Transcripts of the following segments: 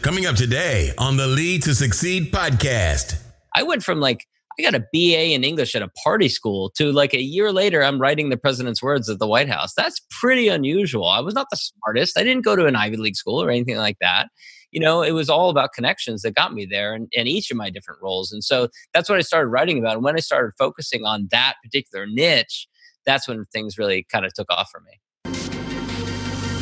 Coming up today on the Lead to Succeed podcast. I went from like, I got a BA in English at a party school to like a year later, I'm writing the president's words at the White House. That's pretty unusual. I was not the smartest. I didn't go to an Ivy League school or anything like that. You know, it was all about connections that got me there and, and each of my different roles. And so that's what I started writing about. And when I started focusing on that particular niche, that's when things really kind of took off for me.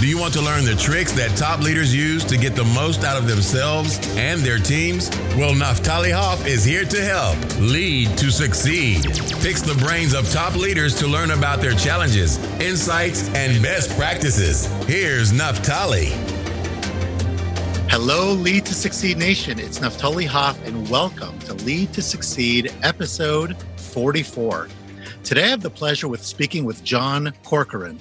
Do you want to learn the tricks that top leaders use to get the most out of themselves and their teams? Well, Naftali Hoff is here to help lead to succeed. Picks the brains of top leaders to learn about their challenges, insights, and best practices. Here's Naftali. Hello, Lead to Succeed Nation. It's Naftali Hoff, and welcome to Lead to Succeed, episode 44. Today, I have the pleasure with speaking with John Corcoran.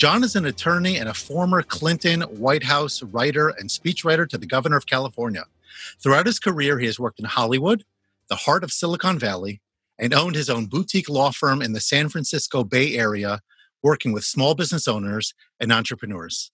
John is an attorney and a former Clinton White House writer and speechwriter to the governor of California. Throughout his career, he has worked in Hollywood, the heart of Silicon Valley, and owned his own boutique law firm in the San Francisco Bay Area, working with small business owners and entrepreneurs.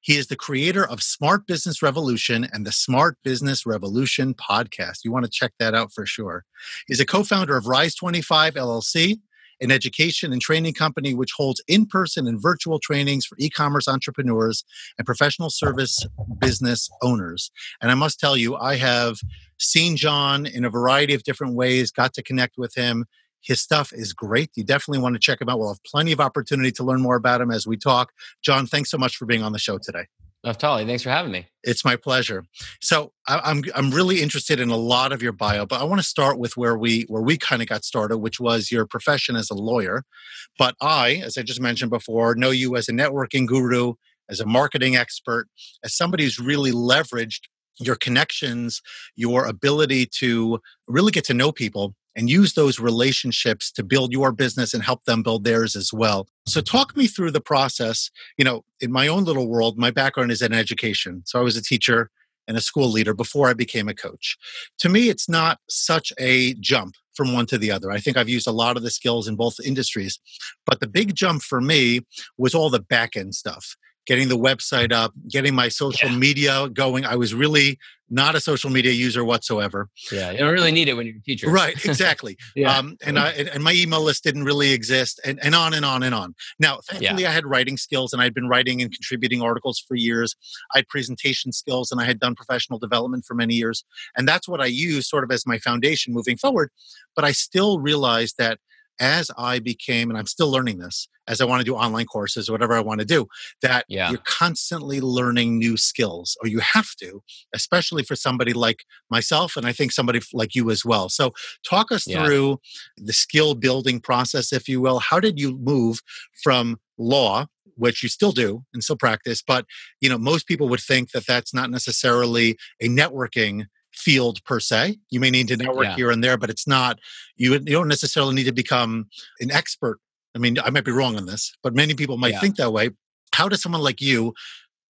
He is the creator of Smart Business Revolution and the Smart Business Revolution podcast. You want to check that out for sure. He's a co founder of Rise 25 LLC an education and training company which holds in person and virtual trainings for e commerce entrepreneurs and professional service business owners. And I must tell you, I have seen John in a variety of different ways, got to connect with him. His stuff is great. You definitely want to check him out. We'll have plenty of opportunity to learn more about him as we talk. John, thanks so much for being on the show today. Oh, Naftali, thanks for having me. It's my pleasure. So I, I'm I'm really interested in a lot of your bio, but I want to start with where we where we kind of got started, which was your profession as a lawyer. But I, as I just mentioned before, know you as a networking guru, as a marketing expert, as somebody who's really leveraged your connections, your ability to really get to know people and use those relationships to build your business and help them build theirs as well. So talk me through the process. You know, in my own little world, my background is in education. So I was a teacher and a school leader before I became a coach. To me, it's not such a jump from one to the other. I think I've used a lot of the skills in both industries. But the big jump for me was all the back end stuff getting the website up, getting my social yeah. media going. I was really not a social media user whatsoever. Yeah, you don't really need it when you're a teacher. Right, exactly. yeah. Um, and I and my email list didn't really exist, and, and on and on and on. Now, thankfully, yeah. I had writing skills, and I'd been writing and contributing articles for years. I had presentation skills, and I had done professional development for many years, and that's what I use sort of as my foundation moving forward. But I still realized that as I became, and I'm still learning this, as I want to do online courses or whatever I want to do, that yeah. you're constantly learning new skills, or you have to, especially for somebody like myself, and I think somebody like you as well. So, talk us yeah. through the skill building process, if you will. How did you move from law which you still do and still practice but you know most people would think that that's not necessarily a networking field per se. You may need to network yeah. here and there, but it's not, you, you don't necessarily need to become an expert. I mean, I might be wrong on this, but many people might yeah. think that way. How does someone like you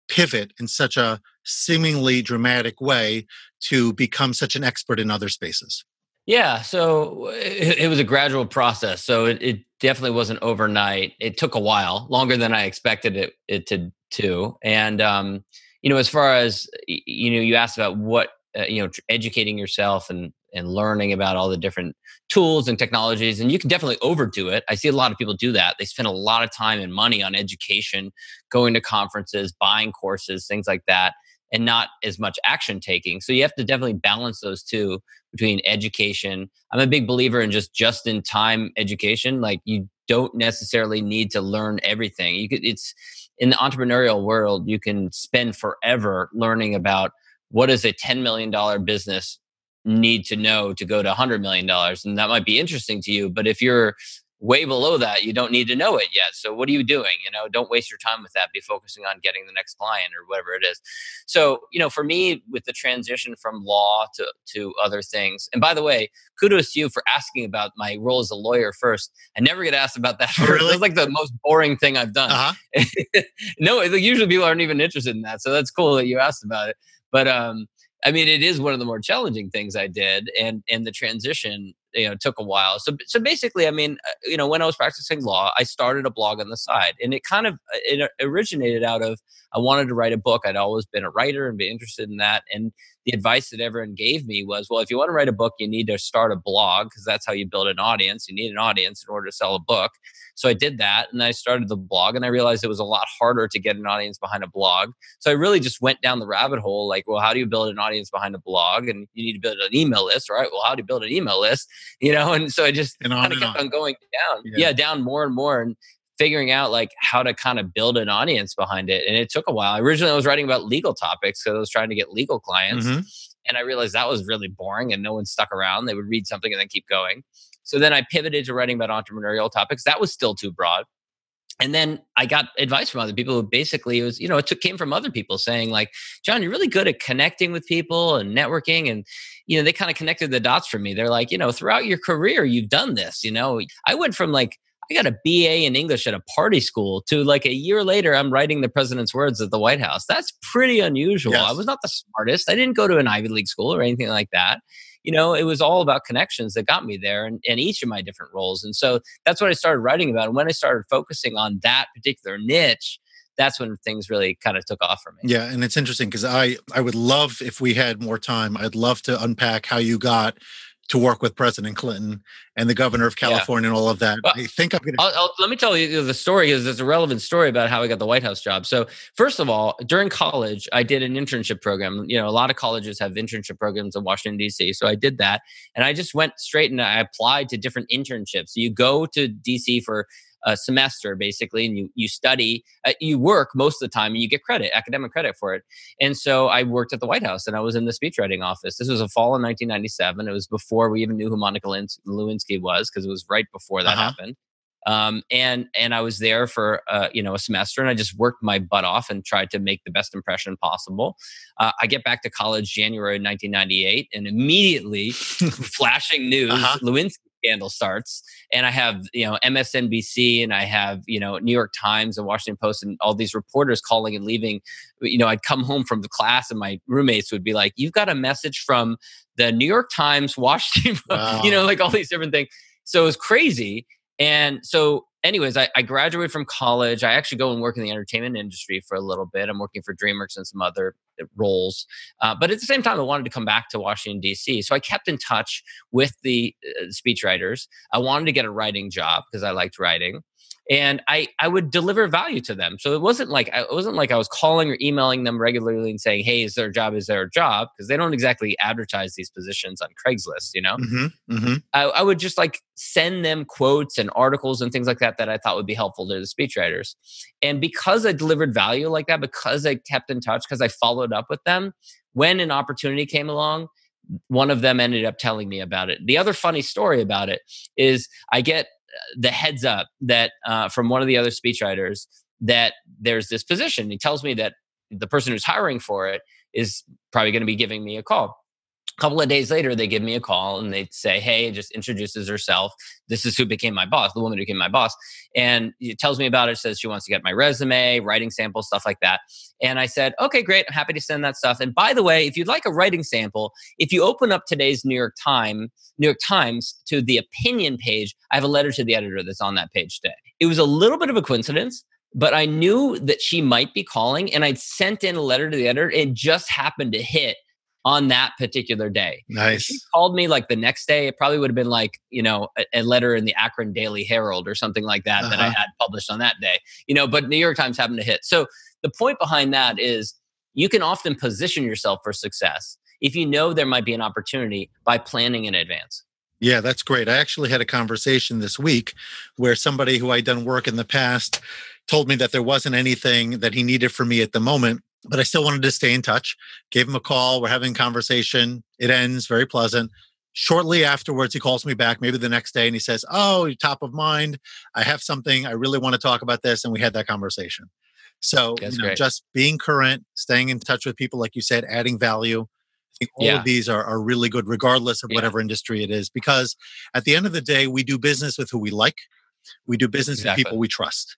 pivot in such a seemingly dramatic way to become such an expert in other spaces? Yeah, so it, it was a gradual process. So it, it, definitely wasn't overnight. It took a while, longer than I expected it, it to to. And um, you know, as far as you know, you asked about what uh, you know educating yourself and and learning about all the different tools and technologies and you can definitely overdo it. I see a lot of people do that. They spend a lot of time and money on education going to conferences buying courses things like that and not as much action taking. So you have to definitely balance those two between education. I'm a big believer in just just in time education. Like you don't necessarily need to learn everything. You could it's in the entrepreneurial world you can spend forever learning about what does a $10 million business need to know to go to $100 million? And that might be interesting to you. But if you're way below that, you don't need to know it yet. So what are you doing? You know, don't waste your time with that. Be focusing on getting the next client or whatever it is. So, you know, for me, with the transition from law to, to other things, and by the way, kudos to you for asking about my role as a lawyer first. I never get asked about that first. Really? That's like the most boring thing I've done. Uh-huh. no, usually people aren't even interested in that. So that's cool that you asked about it. But um, I mean, it is one of the more challenging things I did, and and the transition you know took a while. So so basically, I mean, uh, you know, when I was practicing law, I started a blog on the side, and it kind of uh, it originated out of I wanted to write a book. I'd always been a writer and be interested in that. And the advice that everyone gave me was, well, if you want to write a book, you need to start a blog because that's how you build an audience. You need an audience in order to sell a book. So I did that and I started the blog and I realized it was a lot harder to get an audience behind a blog. So I really just went down the rabbit hole like, well, how do you build an audience behind a blog? And you need to build an email list, right? Well, how do you build an email list? You know, and so I just kind of kept on. on going down. Yeah. yeah, down more and more. And figuring out like how to kind of build an audience behind it. And it took a while. Originally, I was writing about legal topics because I was trying to get legal clients. Mm-hmm. And I realized that was really boring and no one stuck around. They would read something and then keep going. So then I pivoted to writing about entrepreneurial topics. That was still too broad. And then I got advice from other people who basically it was, you know, it took, came from other people saying, like, John, you're really good at connecting with people and networking. And, you know, they kind of connected the dots for me. They're like, you know, throughout your career, you've done this. You know, I went from like, I got a BA in English at a party school to like a year later, I'm writing the president's words at the White House. That's pretty unusual. Yes. I was not the smartest. I didn't go to an Ivy League school or anything like that. You know, it was all about connections that got me there and, and each of my different roles. And so that's what I started writing about. And when I started focusing on that particular niche, that's when things really kind of took off for me. Yeah, and it's interesting because I I would love if we had more time. I'd love to unpack how you got to work with President Clinton and the governor of California yeah. and all of that. Well, I think I'm going to. let me tell you the story because it's a relevant story about how I got the White House job. So, first of all, during college, I did an internship program. You know, a lot of colleges have internship programs in Washington, D.C. So, I did that. And I just went straight and I applied to different internships. So, you go to D.C. for a semester basically and you you study uh, you work most of the time and you get credit academic credit for it and so i worked at the white house and i was in the speechwriting office this was a fall in 1997 it was before we even knew who monica lewinsky was because it was right before that uh-huh. happened um, and and I was there for uh, you know a semester, and I just worked my butt off and tried to make the best impression possible. Uh, I get back to college January 1998, and immediately, flashing news: uh-huh. Lewinsky scandal starts and i have you know msnbc and i have you know new york times and washington post and all these reporters calling and leaving you know i'd come home from the class and my roommates would be like you've got a message from the new york times washington wow. you know like all these different things so it was crazy and so anyways, I, I graduated from college. I actually go and work in the entertainment industry for a little bit. I'm working for DreamWorks and some other uh, roles. Uh, but at the same time, I wanted to come back to Washington, D.C. So I kept in touch with the uh, speechwriters. I wanted to get a writing job because I liked writing and I I would deliver value to them. So it wasn't like it wasn't like I was calling or emailing them regularly and saying, "Hey, is there a job? Is there a job?" Because they don't exactly advertise these positions on Craigslist. You know, mm-hmm, mm-hmm. I, I, would just like send them quotes and articles and things like that that I thought would be helpful to the speechwriters. And because I delivered value like that, because I kept in touch, because I followed up with them, when an opportunity came along, one of them ended up telling me about it. The other funny story about it is I get the heads up that uh, from one of the other speechwriters that there's this position. He tells me that the person who's hiring for it is probably going to be giving me a call couple of days later they give me a call and they say hey it just introduces herself this is who became my boss the woman who became my boss and it tells me about it says she wants to get my resume writing sample stuff like that and i said okay great i'm happy to send that stuff and by the way if you'd like a writing sample if you open up today's new york times new york times to the opinion page i have a letter to the editor that's on that page today it was a little bit of a coincidence but I knew that she might be calling, and I'd sent in a letter to the editor. It just happened to hit on that particular day. Nice. If she called me like the next day. It probably would have been like, you know, a, a letter in the Akron Daily Herald or something like that uh-huh. that I uh-huh. had published on that day. You know, but New York Times happened to hit. So the point behind that is you can often position yourself for success if you know there might be an opportunity by planning in advance. Yeah, that's great. I actually had a conversation this week where somebody who I'd done work in the past told me that there wasn't anything that he needed from me at the moment but I still wanted to stay in touch. Gave him a call. We're having conversation. It ends very pleasant. Shortly afterwards, he calls me back, maybe the next day, and he says, "Oh, you're top of mind. I have something. I really want to talk about this." And we had that conversation. So, you know, just being current, staying in touch with people, like you said, adding value. I think all yeah. of these are, are really good, regardless of yeah. whatever industry it is, because at the end of the day, we do business with who we like. We do business exactly. with people we trust.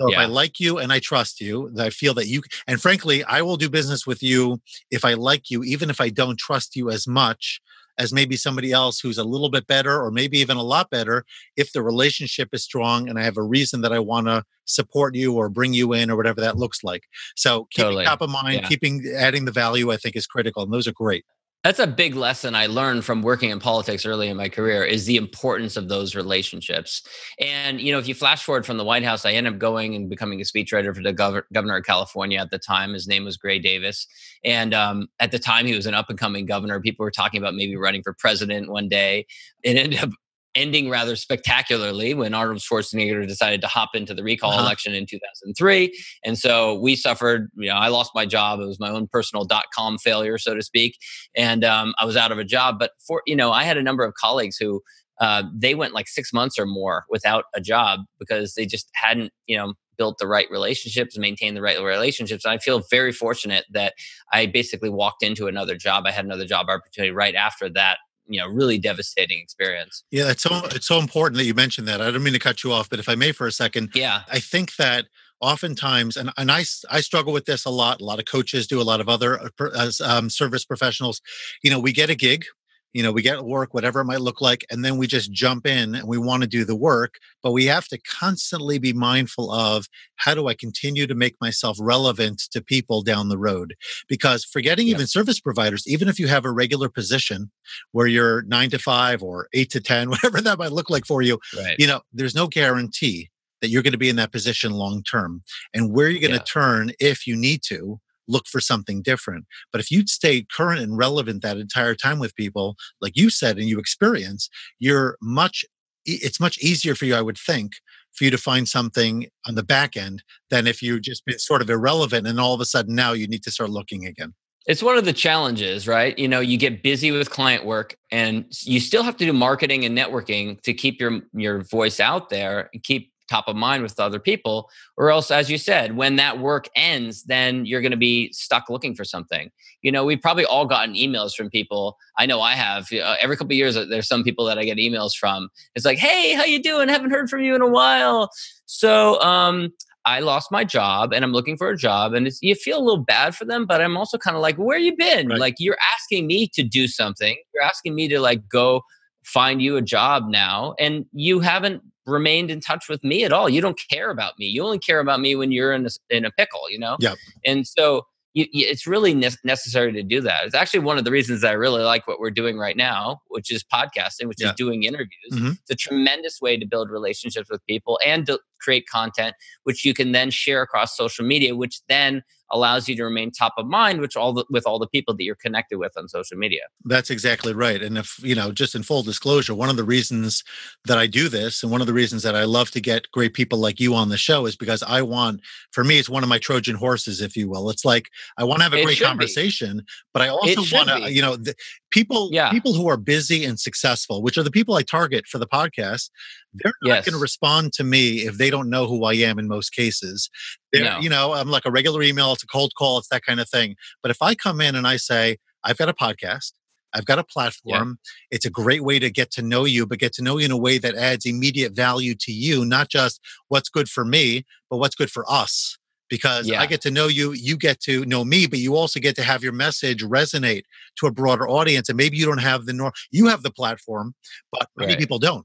So yeah. if I like you and I trust you, that I feel that you, and frankly, I will do business with you if I like you, even if I don't trust you as much as maybe somebody else who's a little bit better or maybe even a lot better if the relationship is strong and I have a reason that I want to support you or bring you in or whatever that looks like. So keeping totally. top of mind, yeah. keeping adding the value I think is critical and those are great. That's a big lesson I learned from working in politics early in my career is the importance of those relationships. And you know, if you flash forward from the White House, I ended up going and becoming a speechwriter for the gov- governor of California at the time. His name was Gray Davis, and um, at the time he was an up and coming governor. People were talking about maybe running for president one day. It ended up ending rather spectacularly when Arnold Schwarzenegger decided to hop into the recall uh-huh. election in 2003. And so we suffered, you know, I lost my job. It was my own personal dot com failure, so to speak. And um, I was out of a job. But for, you know, I had a number of colleagues who, uh, they went like six months or more without a job because they just hadn't, you know, built the right relationships, maintained the right relationships. And I feel very fortunate that I basically walked into another job. I had another job opportunity right after that you know really devastating experience. Yeah it's so it's so important that you mentioned that. I don't mean to cut you off but if i may for a second yeah. I think that oftentimes and, and I, I struggle with this a lot a lot of coaches do a lot of other uh, um, service professionals you know we get a gig you know we get work whatever it might look like and then we just jump in and we want to do the work but we have to constantly be mindful of how do i continue to make myself relevant to people down the road because forgetting yeah. even service providers even if you have a regular position where you're 9 to 5 or 8 to 10 whatever that might look like for you right. you know there's no guarantee that you're going to be in that position long term and where you're going to turn if you need to look for something different. But if you stay current and relevant that entire time with people, like you said, and you experience, you're much, it's much easier for you, I would think, for you to find something on the back end than if you just been sort of irrelevant and all of a sudden now you need to start looking again. It's one of the challenges, right? You know, you get busy with client work and you still have to do marketing and networking to keep your your voice out there and keep top of mind with other people or else as you said when that work ends then you're going to be stuck looking for something you know we've probably all gotten emails from people i know i have uh, every couple years uh, there's some people that i get emails from it's like hey how you doing haven't heard from you in a while so um I lost my job and I'm looking for a job and you feel a little bad for them, but I'm also kind of like, where you been? Right. Like you're asking me to do something. You're asking me to like go find you a job now and you haven't remained in touch with me at all. You don't care about me. You only care about me when you're in a, in a pickle, you know? Yeah. And so you, you, it's really ne- necessary to do that. It's actually one of the reasons that I really like what we're doing right now, which is podcasting, which yeah. is doing interviews. Mm-hmm. It's a tremendous way to build relationships with people and to create content, which you can then share across social media, which then allows you to remain top of mind which all the, with all the people that you're connected with on social media. That's exactly right and if you know just in full disclosure one of the reasons that i do this and one of the reasons that i love to get great people like you on the show is because i want for me it's one of my trojan horses if you will. It's like i want to have a it great conversation be. but i also want to you know the, people yeah. people who are busy and successful which are the people i target for the podcast they're not yes. going to respond to me if they don't know who i am in most cases no. you know i'm like a regular email it's a cold call it's that kind of thing but if i come in and i say i've got a podcast I've got a platform. Yeah. It's a great way to get to know you, but get to know you in a way that adds immediate value to you, not just what's good for me, but what's good for us because yeah. I get to know you, you get to know me, but you also get to have your message resonate to a broader audience. And maybe you don't have the norm, you have the platform, but many right. people don't.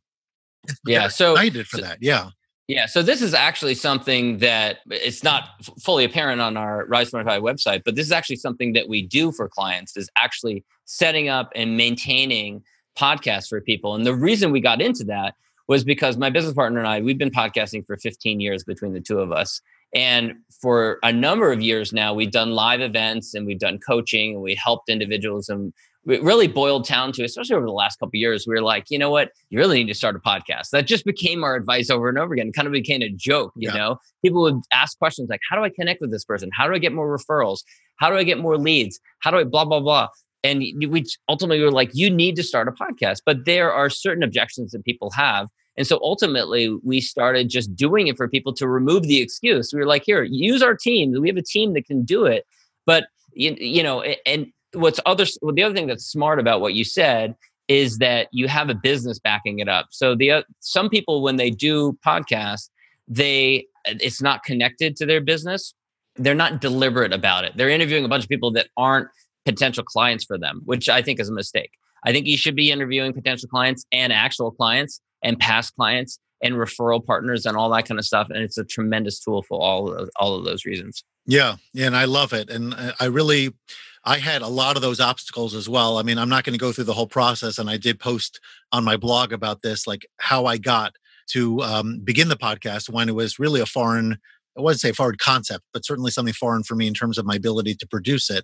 Yeah, so excited for so, that. Yeah. Yeah, so this is actually something that uh, it's not f- fully apparent on our Rise Smart website, but this is actually something that we do for clients is actually setting up and maintaining podcasts for people. And the reason we got into that was because my business partner and I, we've been podcasting for 15 years between the two of us. And for a number of years now, we've done live events and we've done coaching and we helped individuals. And it really boiled down to, especially over the last couple years, we were like, you know what, you really need to start a podcast. That just became our advice over and over again. It kind of became a joke, you yeah. know. People would ask questions like, how do I connect with this person? How do I get more referrals? How do I get more leads? How do I blah blah blah? And we ultimately were like, you need to start a podcast. But there are certain objections that people have and so ultimately, we started just doing it for people to remove the excuse. We were like, here, use our team. We have a team that can do it. But, you, you know, and what's other, well, the other thing that's smart about what you said is that you have a business backing it up. So the uh, some people when they do podcasts, they it's not connected to their business. They're not deliberate about it. They're interviewing a bunch of people that aren't potential clients for them, which I think is a mistake. I think you should be interviewing potential clients and actual clients and past clients and referral partners and all that kind of stuff. And it's a tremendous tool for all of, all of those reasons. Yeah, yeah, and I love it. And uh, I really, I had a lot of those obstacles as well. I mean, I'm not going to go through the whole process, and I did post on my blog about this, like how I got to um, begin the podcast when it was really a foreign I wouldn't say foreign concept, but certainly something foreign for me in terms of my ability to produce it.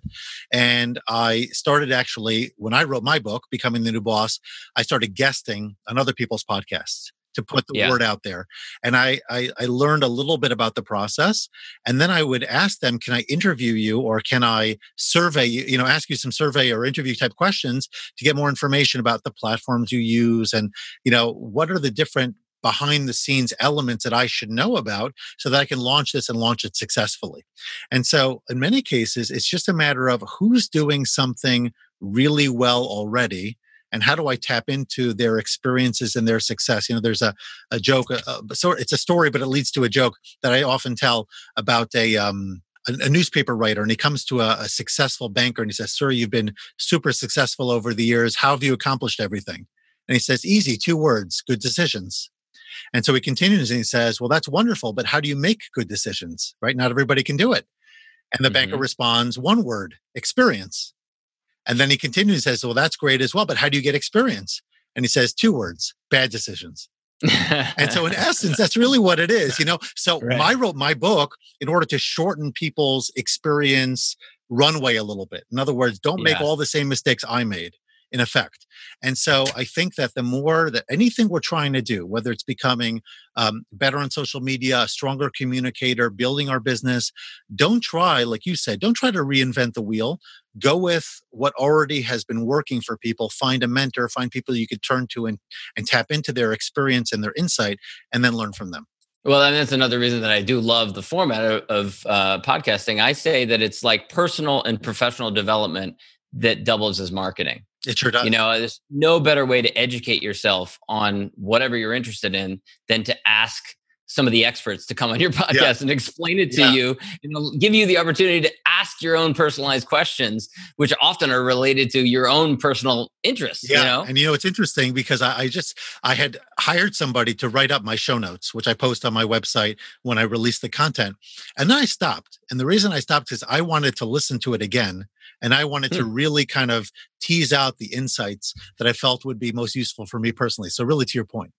And I started actually, when I wrote my book, Becoming the New Boss, I started guesting on other people's podcasts to put the yeah. word out there. And I, I, I learned a little bit about the process. And then I would ask them, can I interview you or can I survey you, you know, ask you some survey or interview type questions to get more information about the platforms you use and, you know, what are the different behind the scenes elements that I should know about so that I can launch this and launch it successfully. And so, in many cases, it's just a matter of who's doing something really well already and how do I tap into their experiences and their success? You know, there's a, a joke, a, a, so it's a story, but it leads to a joke that I often tell about a, um, a, a newspaper writer and he comes to a, a, successful banker and he says, Sir, you've been super successful over the years. How have you accomplished everything? And he says, Easy, two words, good decisions. And so he continues and he says, Well, that's wonderful, but how do you make good decisions? Right? Not everybody can do it. And the mm-hmm. banker responds, One word, experience. And then he continues and says, Well, that's great as well, but how do you get experience? And he says, Two words, bad decisions. and so in essence that's really what it is you know so right. i wrote my book in order to shorten people's experience runway a little bit in other words don't yeah. make all the same mistakes i made in effect. And so I think that the more that anything we're trying to do, whether it's becoming um, better on social media, a stronger communicator, building our business, don't try, like you said, don't try to reinvent the wheel. Go with what already has been working for people. Find a mentor, find people you could turn to and, and tap into their experience and their insight, and then learn from them. Well, and that's another reason that I do love the format of, of uh, podcasting. I say that it's like personal and professional development that doubles as marketing. It sure does. You know, there's no better way to educate yourself on whatever you're interested in than to ask some of the experts to come on your podcast yeah. and explain it to yeah. you and give you the opportunity to ask your own personalized questions which often are related to your own personal interests yeah. you know and you know it's interesting because I, I, just i had hired somebody to write up my show notes which i post on my website when i release the content and then i stopped and the reason i stopped is i wanted to listen to it again and I wanted to hmm. really kind of tease out the insights that I felt would be most useful for me personally. So, really, to your point.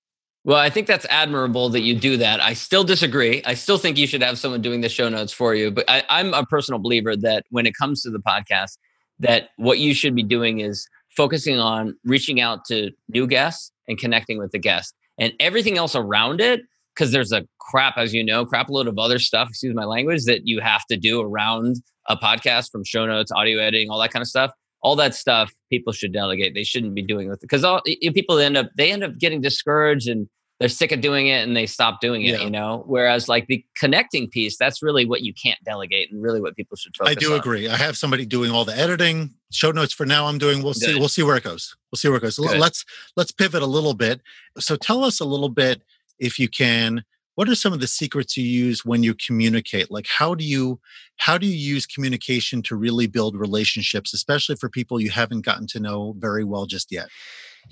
Well, I think that's admirable that you do that. I still disagree. I still think you should have someone doing the show notes for you. But I, I'm a personal believer that when it comes to the podcast, that what you should be doing is focusing on reaching out to new guests and connecting with the guest and everything else around it because there's a crap as you know crap load of other stuff excuse my language that you have to do around a podcast from show notes, audio editing, all that kind of stuff. All that stuff people should delegate. They shouldn't be doing it because all people end up they end up getting discouraged and they're sick of doing it and they stop doing it. Yeah. You know, whereas like the connecting piece, that's really what you can't delegate and really what people should focus. I do on. agree. I have somebody doing all the editing, show notes for now. I'm doing. We'll Good. see. We'll see where it goes. We'll see where it goes. Good. Let's let's pivot a little bit. So tell us a little bit, if you can, what are some of the secrets you use when you communicate? Like how do you how do you use communication to really build relationships especially for people you haven't gotten to know very well just yet?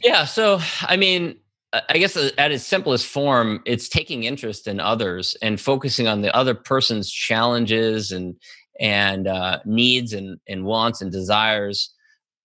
Yeah so i mean i guess uh, at its simplest form it's taking interest in others and focusing on the other person's challenges and and uh, needs and, and wants and desires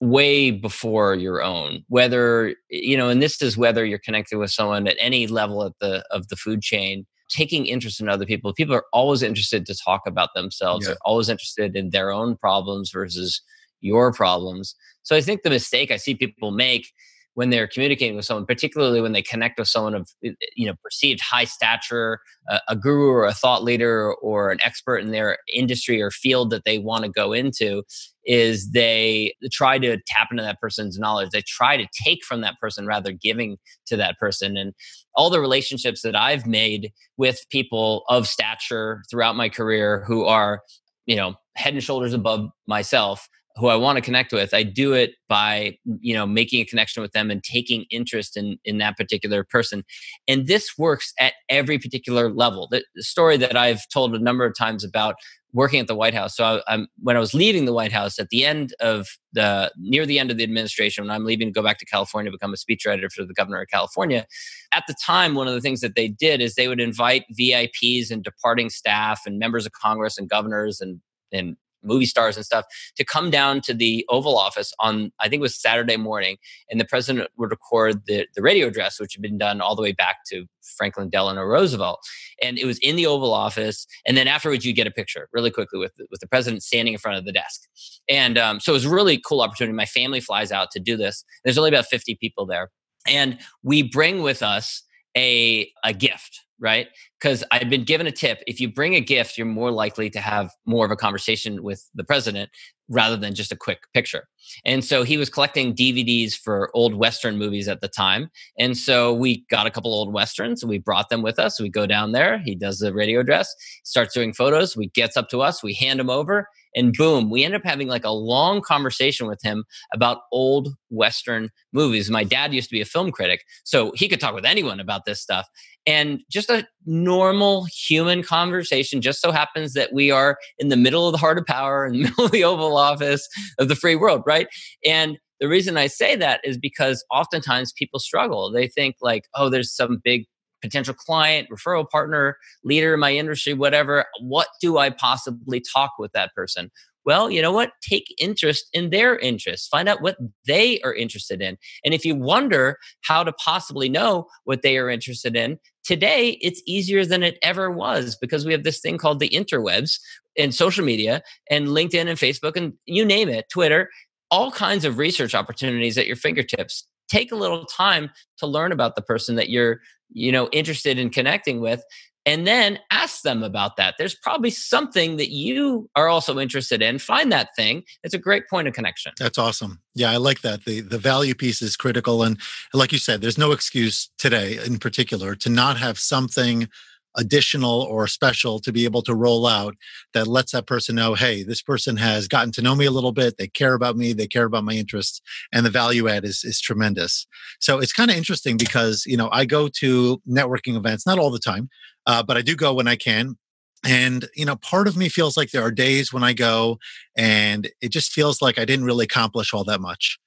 way before your own. Whether you know and this is whether you're connected with someone at any level at the of the food chain taking interest in other people. People are always interested to talk about themselves. Yeah. they're always interested in their own problems versus your problems. So i think the mistake i see people make when they're communicating with someone, particularly when they connect with someone of eh, eh, you know perceived high stature, a, a guru or a thought leader or an expert in their industry or field that they want to go into, is they try to tap into that person's knowledge. They try to take from that person rather giving to that person. And all the relationships that I've made with people of stature throughout my career who are you know head and shoulders above myself who I want to connect with, I do it by you know making a connection with them and taking interest in in that particular person. And this works at every particular level. The, story that I've told a number of times about working at the White House. So I, am when I was leaving the White House at the end of the near the end of the administration, when I'm leaving to go back to California to become a speechwriter for the governor of California, at the time, one of the things that they did is they would invite VIPs and departing staff and members of Congress and governors and and movie stars and stuff to come down to the Oval Office on I think it was Saturday morning, and the president would record the the radio address, which had been done all the way back to Franklin Delano Roosevelt, and it was in the Oval Office. And then afterwards, you get a picture really quickly with with the president standing in front of the desk, and um, so it was a really cool opportunity. My family flies out to do this. There's only about 50 people there, and we bring with us a a gift right? Because I've been given a tip if you bring a gift, you're more likely to have more of a conversation with the president rather than just a quick picture. And so he was collecting DVDs for old Western movies at the time. And so we got a couple old Westerns we brought them with us. We go down there, he does the radio address, starts doing photos, we gets up to us, we hand him over, and boom, we end up having like a long conversation with him about old Western movies. My dad used to be a film critic, so he could talk with anyone about this stuff. And just a normal human conversation just so happens that we are in the middle of the heart of power, in the middle of the Oval Office of the free world, right? And the reason I say that is because oftentimes people struggle. They think, like, oh, there's some big potential client, referral partner, leader in my industry, whatever. What do I possibly talk with that person? Well, you know what? Take interest in their interests. Find out what they are interested in. And if you wonder how to possibly know what they are interested in, today it's easier than it ever was because we have this thing called the interwebs and social media and LinkedIn and Facebook and you name it, Twitter, all kinds of research opportunities at your fingertips. Take a little time to learn about the person that you're you know interested in connecting with and then ask them about that. There's probably something that you are also interested in. Find that thing. It's a great point of connection. That's awesome. Yeah i like that. The the value piece is critical. And like you said there's no excuse today in particular to not have something additional or special to be able to roll out that lets that person know hey this person has gotten to know me a little bit. They care about me. They care about my interests. And the value add is, is tremendous. So it's kind of interesting because you know i go to networking events not all the time uh, but i do go when i can. And you know part of me feels like there are days when i go and it just feels like i didn't really accomplish all that much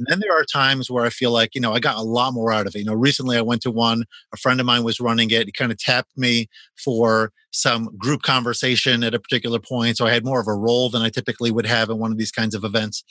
and then there are times where I feel like, you know, I got a lot more out of it. You know, recently I went to one, a friend of mine was running it. He kind of tapped me for some group conversation at a particular point. So I had more of a role than I typically would have in one of these kinds of events.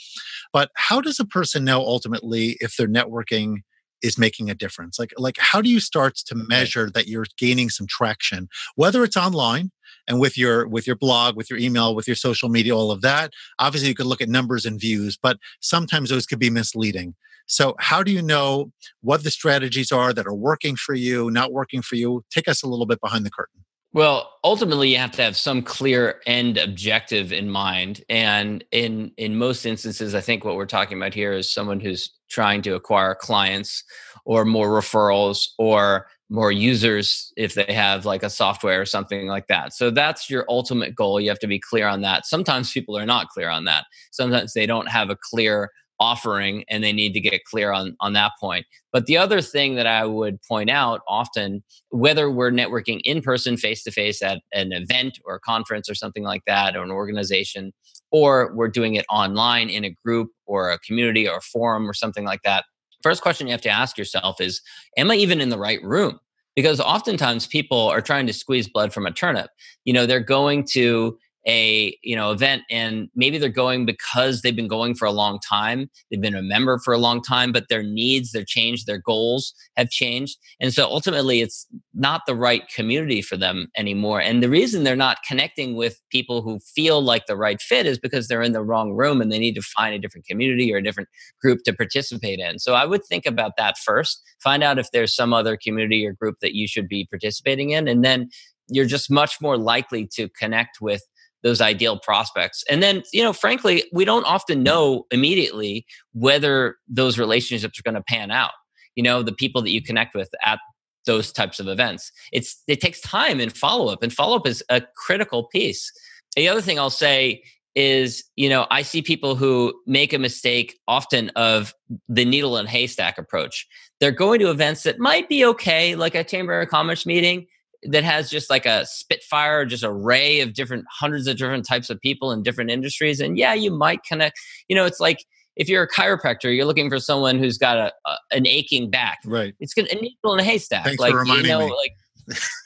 But how does a person know ultimately if their networking is making a difference? Like, like how do you start to measure that you're gaining some traction, whether it's online and with your with your blog with your email with your social media all of that obviously you could look at numbers and views but sometimes those could be misleading. So how do you know what the strategies are that are working for you not working for you? Take us a little bit behind the curtain. Well, ultimately, you have to have some clear end objective in mind, and in in most instances, I think what we're talking about here is someone who's trying to acquire clients or more referrals or more users if they have like a software or something like that. So that's your ultimate goal. You have to be clear on that. Sometimes people are not clear on that. Sometimes they don't have a clear offering and they need to get clear on on that point. But the other thing that I would point out often whether we're networking in person face to face at an event or a conference or something like that or an organization or we're doing it online in a group or a community or a forum or something like that first question you have to ask yourself is am i even in the right room? Because oftentimes people are trying to squeeze blood from a turnip. You know they're going to a you know event and maybe they're going because they've been going for a long time they've been a member for a long time but their needs their change their goals have changed and so ultimately it's not the right community for them anymore and the reason they're not connecting with people who feel like the right fit is because they're in the wrong room and they need to find a different community or a different group to participate in so i would think about that first find out if there's some other community or group that you should be participating in and then you're just much more likely to connect with those ideal prospects. And then, you know, frankly, we don't often know immediately whether those relationships are going to pan out. You know, the people that you connect with at those types of events. It's it takes time and follow up, and follow up is a critical piece. The other thing I'll say is, you know, I see people who make a mistake often of the needle and haystack approach. They're going to events that might be okay, like a chamber of commerce meeting that has just like a spitfire just array of different hundreds of different types of people in different industries and yeah you might connect you know it's like if you're a chiropractor, you're looking for someone who's got a, a an aching back. Right. It's gonna a needle in a haystack. Thanks like for reminding you know, me. like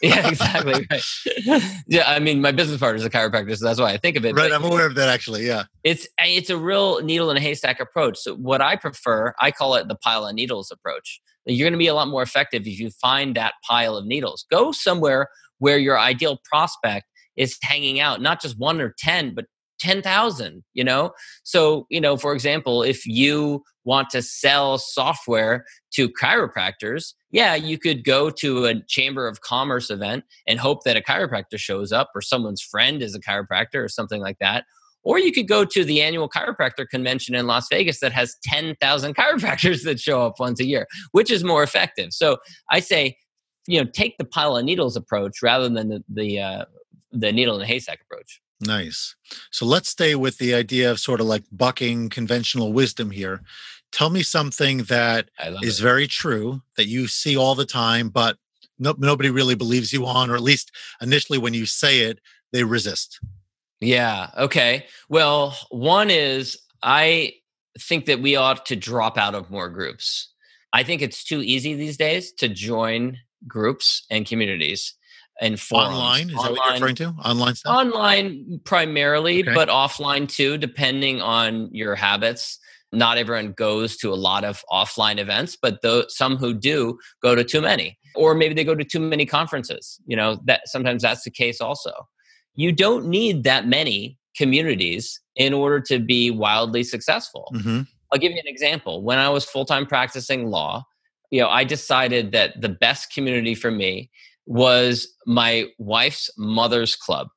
yeah, exactly. Right. yeah, I mean, my business partner is a chiropractor, so that's why I think of it. Right, but I'm aware of that actually. Yeah, it's it's a real needle in a haystack approach. So what I prefer, I call it the pile of needles approach. You're going to be a lot more effective if you find that pile of needles. Go somewhere where your ideal prospect is hanging out, not just one or ten, but 10,000, you know? So, you know, for example, if you want to sell software to chiropractors, yeah, you could go to a chamber of commerce event and hope that a chiropractor shows up or someone's friend is a chiropractor or something like that. Or you could go to the annual chiropractor convention in Las Vegas that has 10,000 chiropractors that show up once a year, which is more effective. So I say, you know, take the pile of needles approach rather than the, the, uh, the needle in the haystack approach. Nice. So let's stay with the idea of sort of like bucking conventional wisdom here. Tell me something that is it. very true that you see all the time, but no, nobody really believes you on, or at least initially when you say it, they resist. Yeah. Okay. Well, one is I think that we ought to drop out of more groups. I think it's too easy these days to join groups and communities and forums. Online is online, that what you're referring to? Online stuff. Online primarily, Okay. but offline too, depending on your habits. Not everyone goes to a lot of offline events, but though some who do go to too many, or maybe they go to too many conferences. You know that sometimes that's the case also. You don't need that many communities in order to be wildly successful. Mhm. I'll give you an example. When I was full time practicing law, you know, I decided that the best community for me was my wife's mother's club.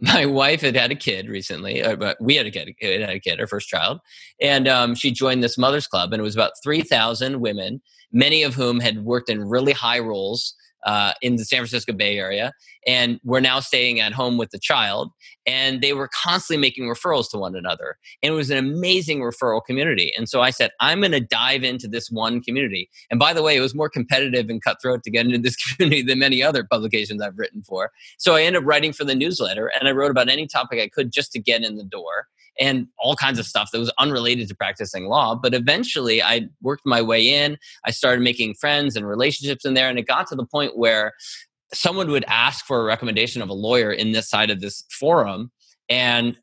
My wife had had a kid recently, uh, but we had a kid, had a kid, our first child, and um, she joined this mother's club, and it was about three thousand women, many of whom had worked in really high roles uh, in the San Francisco Bay Area, and were now staying at home with the child, and they were constantly making referrals to one another, and it was an amazing referral community. And so I said, I'm going to dive into this one community. And by the way, it was more competitive and cutthroat to get into this community than many other publications I've written for. So I ended up writing for the newsletter, and I wrote about any topic I could just to get in the door and all kinds of stuff that was unrelated to practicing law. But eventually I worked my way in. I started making friends and relationships in there. And it got to the point where someone would ask for a recommendation of a lawyer in this side of this forum. And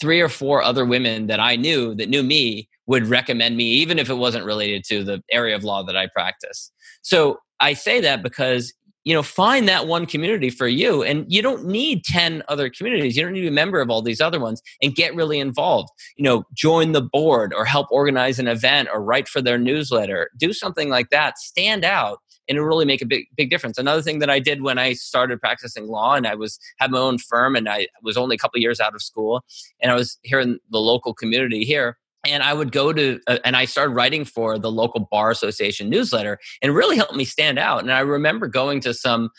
three or four other women that I knew that knew me would recommend me, even if it wasn't related to the area of law that I practice. So I say that because you know find that one community for you and you don't need 10 other communities. You don't need to be a member of all these other ones and get really involved. You know join the board or help organize an event or write for their newsletter. Do something like that. Stand out and it'll really make a big big difference. Another thing that i did when i started practicing law and i was had my own firm and i was only a couple years out of school and i was here in the local community here and I would go to, uh, and I started writing for the local bar association newsletter, and it really helped me stand out. And I remember going to some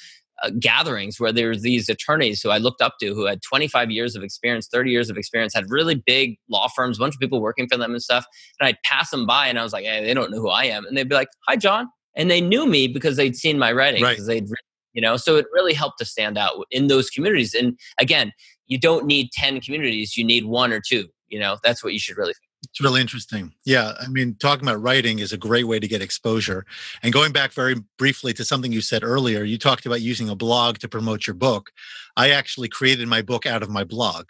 uh, gatherings where there were these attorneys who I looked up to, who had 25 years of experience, 30 years of experience, had really big law firms, a bunch of people working for them and stuff. And I'd pass them by, and I was like, "Hey, they don't know who I am," and they'd be like, "Hi, John," and they knew me because they'd seen my writing, Right. because they'd, you know. So it really helped to stand out in those communities. And again, you don't need 10 communities; you need one or two. You know, that's what you should really. It's really interesting. Yeah. I mean, talking about writing is a great way to get exposure. And going back very briefly to something you said earlier, you talked about using a blog to promote your book. I actually created my book out of my blog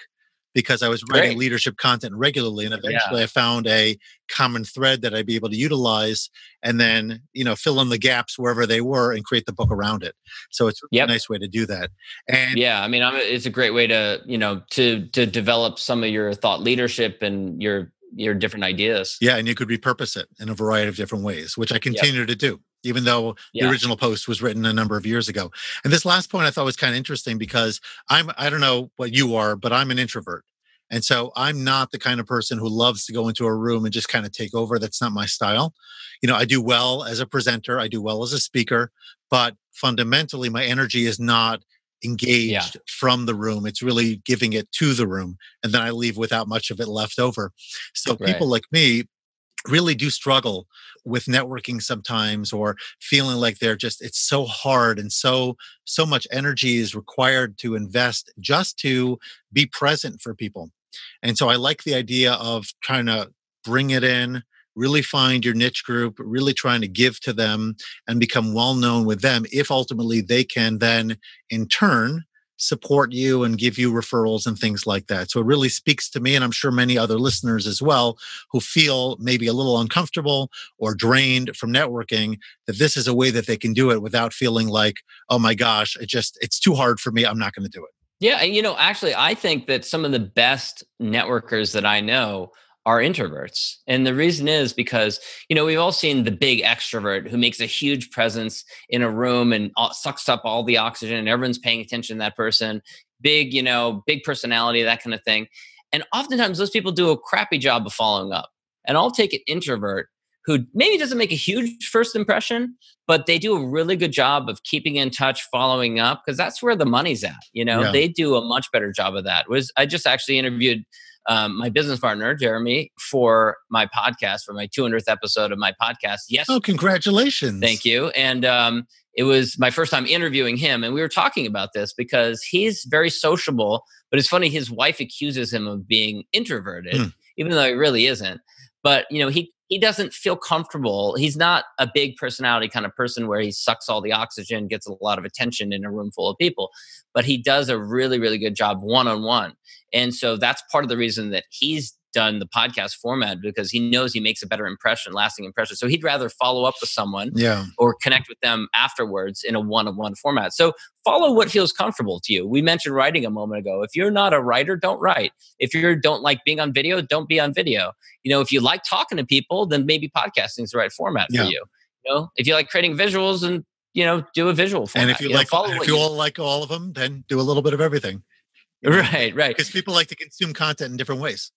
because I was writing Great. leadership content regularly. And eventually I found a common thread that I'd be able to utilize and then, you know, fill in the gaps wherever they were and create the book around it. So it's Yep. a nice way to do that. And yeah i mean I'm, it's a great way to you know to to develop some of your thought leadership and your your different ideas Yeah, and you could repurpose it in a variety of different ways, which I continue to do, even though Yeah. the original post was written a number of years ago. And this last point I thought was kind of interesting because I'm I don't know what you are, but I'm an introvert. And so I'm not the kind of person who loves to go into a room and just kind of take over. That's not my style. You know, I do well as a presenter, I do well as a speaker, but fundamentally my energy is not engaged from the room. It's really giving it to the room. And then I leave without much of it left over. So Right. people like me, really do struggle with networking sometimes or feeling like they're just it's so hard and so so much energy is required to invest just to be present for people and so i like the idea of trying to bring it in really find your niche group really trying to give to them and become well known with them if ultimately they can then in turn support you and give you referrals and things like that. So it really speaks to me, and I'm sure many other listeners as well, who feel maybe a little uncomfortable or drained from networking, that this is a way that they can do it without feeling like, oh my gosh, it just, it's too hard for me. I'm not going to do it. Yeah. You know, actually, I think that some of the best networkers that I know are introverts. And the reason is because, you know, we've all seen the big extrovert who makes a huge presence in a room and sucks up all the oxygen and everyone's paying attention to that person. Big, you know, big personality, that kind of thing. And oftentimes those people do a crappy job of following up. And I'll take an introvert who maybe doesn't make a huge first impression, but they do a really good job of keeping in touch, following up, because that's where the money's at. You know, yeah. they do a much better job of that. Was I just actually interviewed um, my business partner, Jeremy, for my podcast, for my 200th episode of my podcast. Yes. Oh, congratulations. Thank you. And um, it was my first time interviewing him. And we were talking about this because he's very sociable, but it's funny, his wife accuses him of being introverted, mm. even though he really isn't. But, you know, he, he doesn't feel comfortable. He's not a big personality kind of person where he sucks all the oxygen, gets a lot of attention in a room full of people, but he does a really, really good job one on one. And so that's part of the reason that he's done the podcast format because he knows he makes a better impression, lasting impression. So he'd rather follow up with someone yeah. or connect with them afterwards in a one-on-one format. So follow what feels comfortable to you. We mentioned writing a moment ago. If you're not a writer, don't write. If you don't like being on video, don't be on video. You know, if you like talking to people, then maybe podcasting is the right format yeah. for you. You know, if you like creating visuals and you know, do a visual format. And if you, you like, know, if you, you all like all of them, then do a little bit of everything. Right, right. Because people like to consume content in different ways.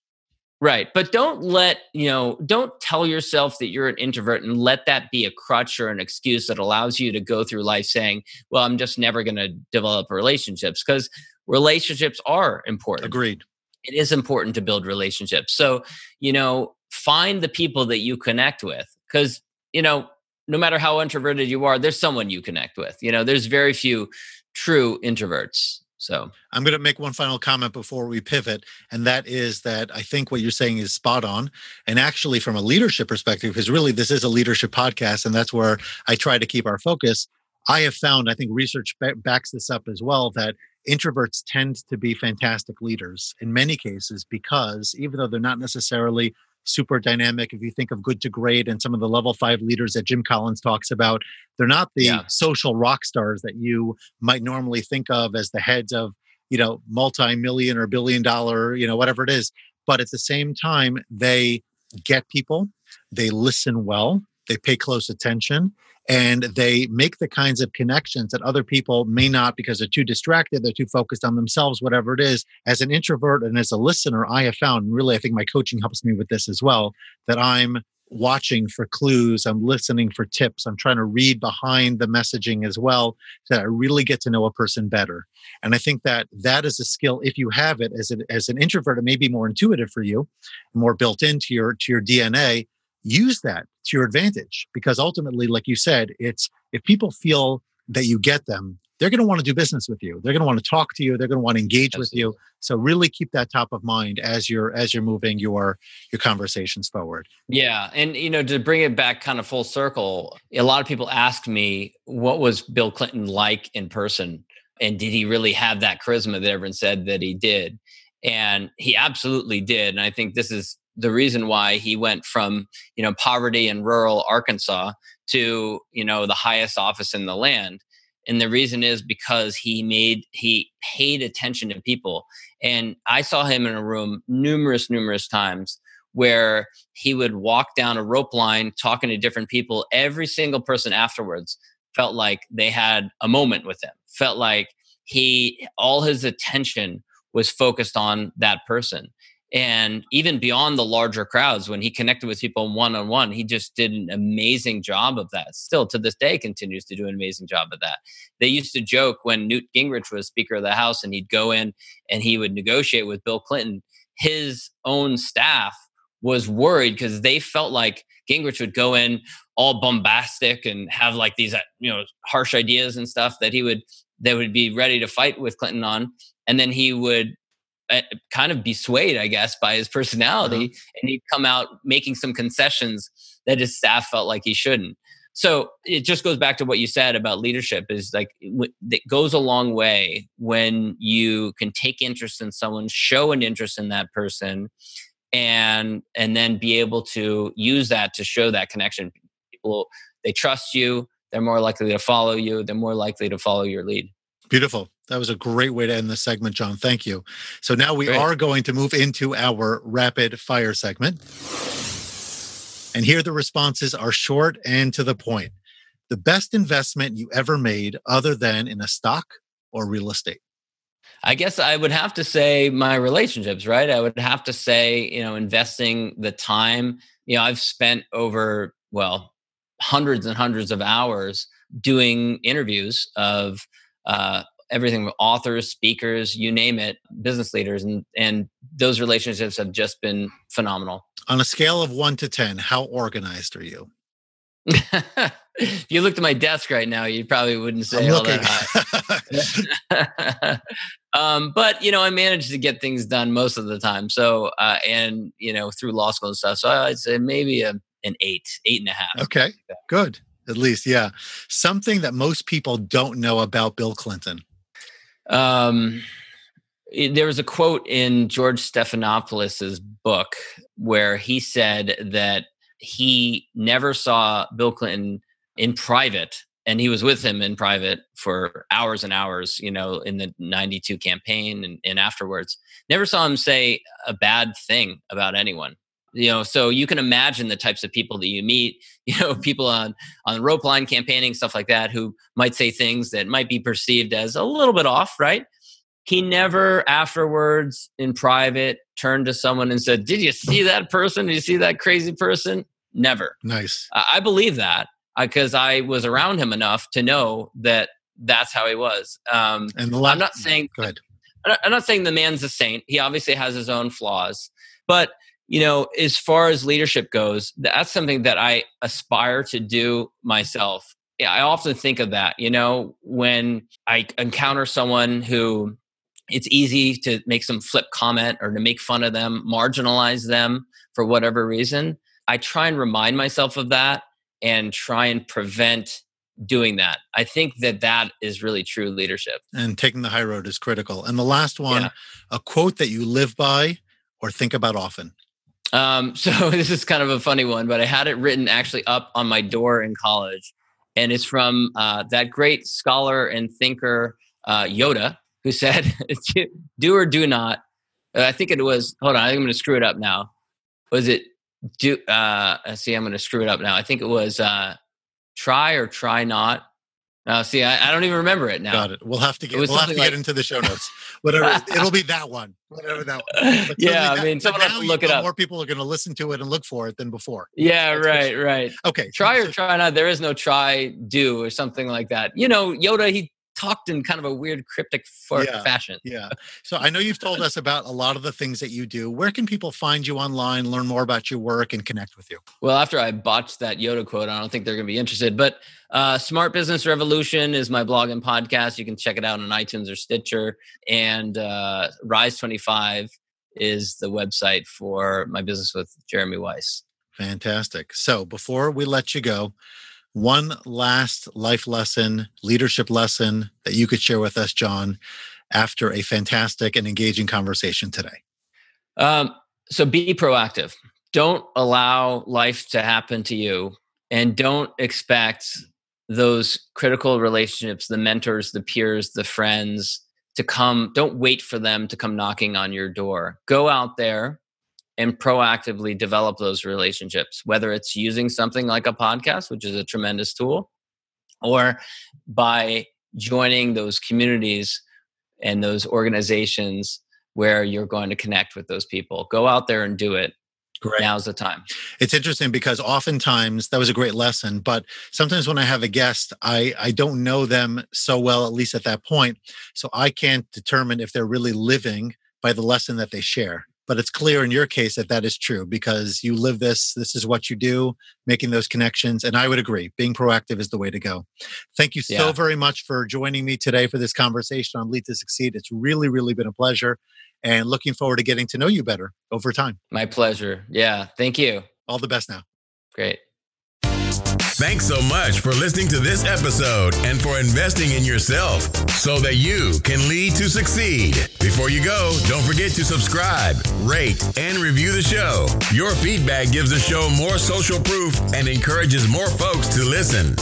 Right. But don't let, you know, don't tell yourself that you're an introvert and let that be a crutch or an excuse that allows you to go through life saying, well, I'm just never going to develop relationships because relationships are important. Agreed. It is important to build relationships. So, you know, find the people that you connect with because, you know, no matter how introverted you are, there's someone you connect with. You know, there's very few true introverts so I'm going to make one final comment before we pivot. And that is that I think what you're saying is spot on. And actually, from a leadership perspective, because really this is a leadership podcast, and that's where I try to keep our focus. I have found, I think research backs this up as well, that introverts tend to be fantastic leaders in many cases because even though they're not necessarily super dynamic. If you think of good to great and some of the level five leaders that Jim Collins talks about, they're not the yeah. social rock stars that you might normally think of as the heads of, you know, multi-million or billion dollar, you know, whatever it is. But at the same time, they get people, they listen well, they pay close attention, and they make the kinds of connections that other people may not because they're too distracted they're too focused on themselves whatever it is. As an introvert and as a listener i have found really i think my coaching helps me with this as well that i'm watching for clues i'm listening for tips i'm trying to read behind the messaging as well so that i really get to know a person better. And i think that that is a skill if you have it as, as an introvert it may be more intuitive for you more built into your to your dna use that to your advantage because ultimately like you said it's if people feel that you get them they're going to want to do business with you. They're going to want to talk to you. They're going to want to engage Absolutely. with you. So really keep that top of mind as you're as you're moving your your conversations forward. Yeah and you know to bring it back kind of full circle a lot of people ask me what was bill clinton like in person and did he really have that charisma that everyone said that he did? And he absolutely did and i think this is the reason why he went from you know poverty in rural Arkansas to you know the highest office in the land. And the reason is because he made he paid attention to people. And i saw him in a room numerous numerous times where he would walk down a rope line talking to different people. Every single person afterwards felt like they had a moment with him felt like he all his attention was focused on that person and even beyond the larger crowds when he connected with people one on one he just did an amazing job of that. Still to this day continues to do an amazing job of that. They used to joke when newt gingrich was speaker of the house and he'd go in and he would negotiate with bill clinton his own staff was worried because they felt like Gingrich would go in all bombastic and have like these uh, you know harsh ideas and stuff that he would that would be ready to fight with Clinton on, and then he would kind of be swayed, I guess, by his personality, uh-huh. and he'd come out making some concessions that his staff felt like he shouldn't. So it just goes back to what you said about leadership is like it goes a long way when you can take interest in someone, show an interest in that person, and and then be able to use that to show that connection. People they trust you, they're more likely to follow you, they're more likely to follow your lead. Beautiful. That was a great way to end the segment, John. Thank you. So now we great. are going to move into our rapid fire segment. And here the responses are short and to the point. The best investment you ever made, other than in a stock or real estate? I guess I would have to say my relationships, right? I would have to say, you know, investing the time. You know, I've spent over, well, hundreds and hundreds of hours doing interviews of uh, everything authors, speakers, you name it, business leaders, and and those relationships have just been phenomenal. On a scale of one to 10, how organized are you? if you looked at my desk right now, you probably wouldn't say all that high. um, but you know, I managed to get things done most of the time. So, uh, and you know, through law school and stuff. So I'd say maybe a, an eight, eight and a half. Okay, good. At least, yeah. Something that most people don't know about Bill Clinton. Um, there was a quote in George Stephanopoulos's book where he said that he never saw Bill Clinton in private and he was with him in private for hours and hours, you know, in the 92 campaign and, and afterwards. Never saw him say a bad thing about anyone you know so you can imagine the types of people that you meet you know people on on rope line campaigning stuff like that who might say things that might be perceived as a little bit off right he never afterwards in private turned to someone and said, Did you see that person? Did you see that crazy person? Never. Nice. I believe that because I was around him enough to know that that's how he was. Um, and the last, I'm not saying, good. I'm not saying the man's a saint. He obviously has his own flaws, but you know, as far as leadership goes, that's something that I aspire to do myself. Yeah, I often think of that, you know, when I encounter someone who it's easy to make some flip comment or to make fun of them, marginalize them for whatever reason. I try and remind myself of that and try and prevent doing that. I think that that is really true leadership. And taking the high road is critical. And the last one, yeah. a quote that you live by or think about often. Um, so this is kind of a funny one, but I had it written actually up on my door in college, and it's from uh, that great scholar and thinker uh, Yoda, who said, "Do or do not." Uh, I think it was. Hold on, I'm going to screw it up now. Was it do? Uh, see, I'm going to screw it up now. I think it was uh, try or try not. Uh, see, I, I, don't even remember it now. Got it. We'll have to get. We'll have to like, get into the show notes. Whatever. it'll be that one. Whatever that one. yeah, I mean, someone has to look it up. More people are going to listen to it and look for it than before. Yeah. That's right. Right. Okay. Try or try not. There is no try do or something like that. You know, Yoda. He talked in kind of a weird cryptic yeah, fashion. Yeah. So I know you've told us about a lot of the things that you do. Where can people find you online, learn more about your work, and connect with you? Well, after I botched that Yoda quote, I don't think they're going to be interested. But uh, Smart Business Revolution is my blog and podcast. You can check it out on iTunes or Stitcher. And uh, Rise 25 is the website for my business with Jeremy Weisz. Fantastic. So before we let you go, one last life lesson, leadership lesson that you could share with us, John, after a fantastic and engaging conversation today? Um, so be proactive. Don't allow life to happen to you and don't expect those critical relationships, the mentors, the peers, the friends to come. Don't wait for them to come knocking on your door. Go out there and proactively develop those relationships, whether it's using something like a podcast, which is a tremendous tool, or by joining those communities and those organizations where you're going to connect with those people. Go out there and do it. Great. Now's the time. It's interesting because oftentimes that was a great lesson, but sometimes when I have a guest, I, I don't know them so well, at least at that point. So I can't determine if they're really living by the lesson that they share but it's clear in your case that that is true because you live this. This is what you do, making those connections. And I would agree, being proactive is the way to go. Thank you so yeah. very much for joining me today for this conversation on Lead to Succeed. It's really, really been a pleasure and looking forward to getting to know you better over time. My pleasure. Yeah. Thank you. All the best now. Great. Thanks so much for listening to this episode and for investing in yourself so that you can lead to succeed. Before you go, don't forget to subscribe, rate, and review the show. Your feedback gives the show more social proof and encourages more folks to listen.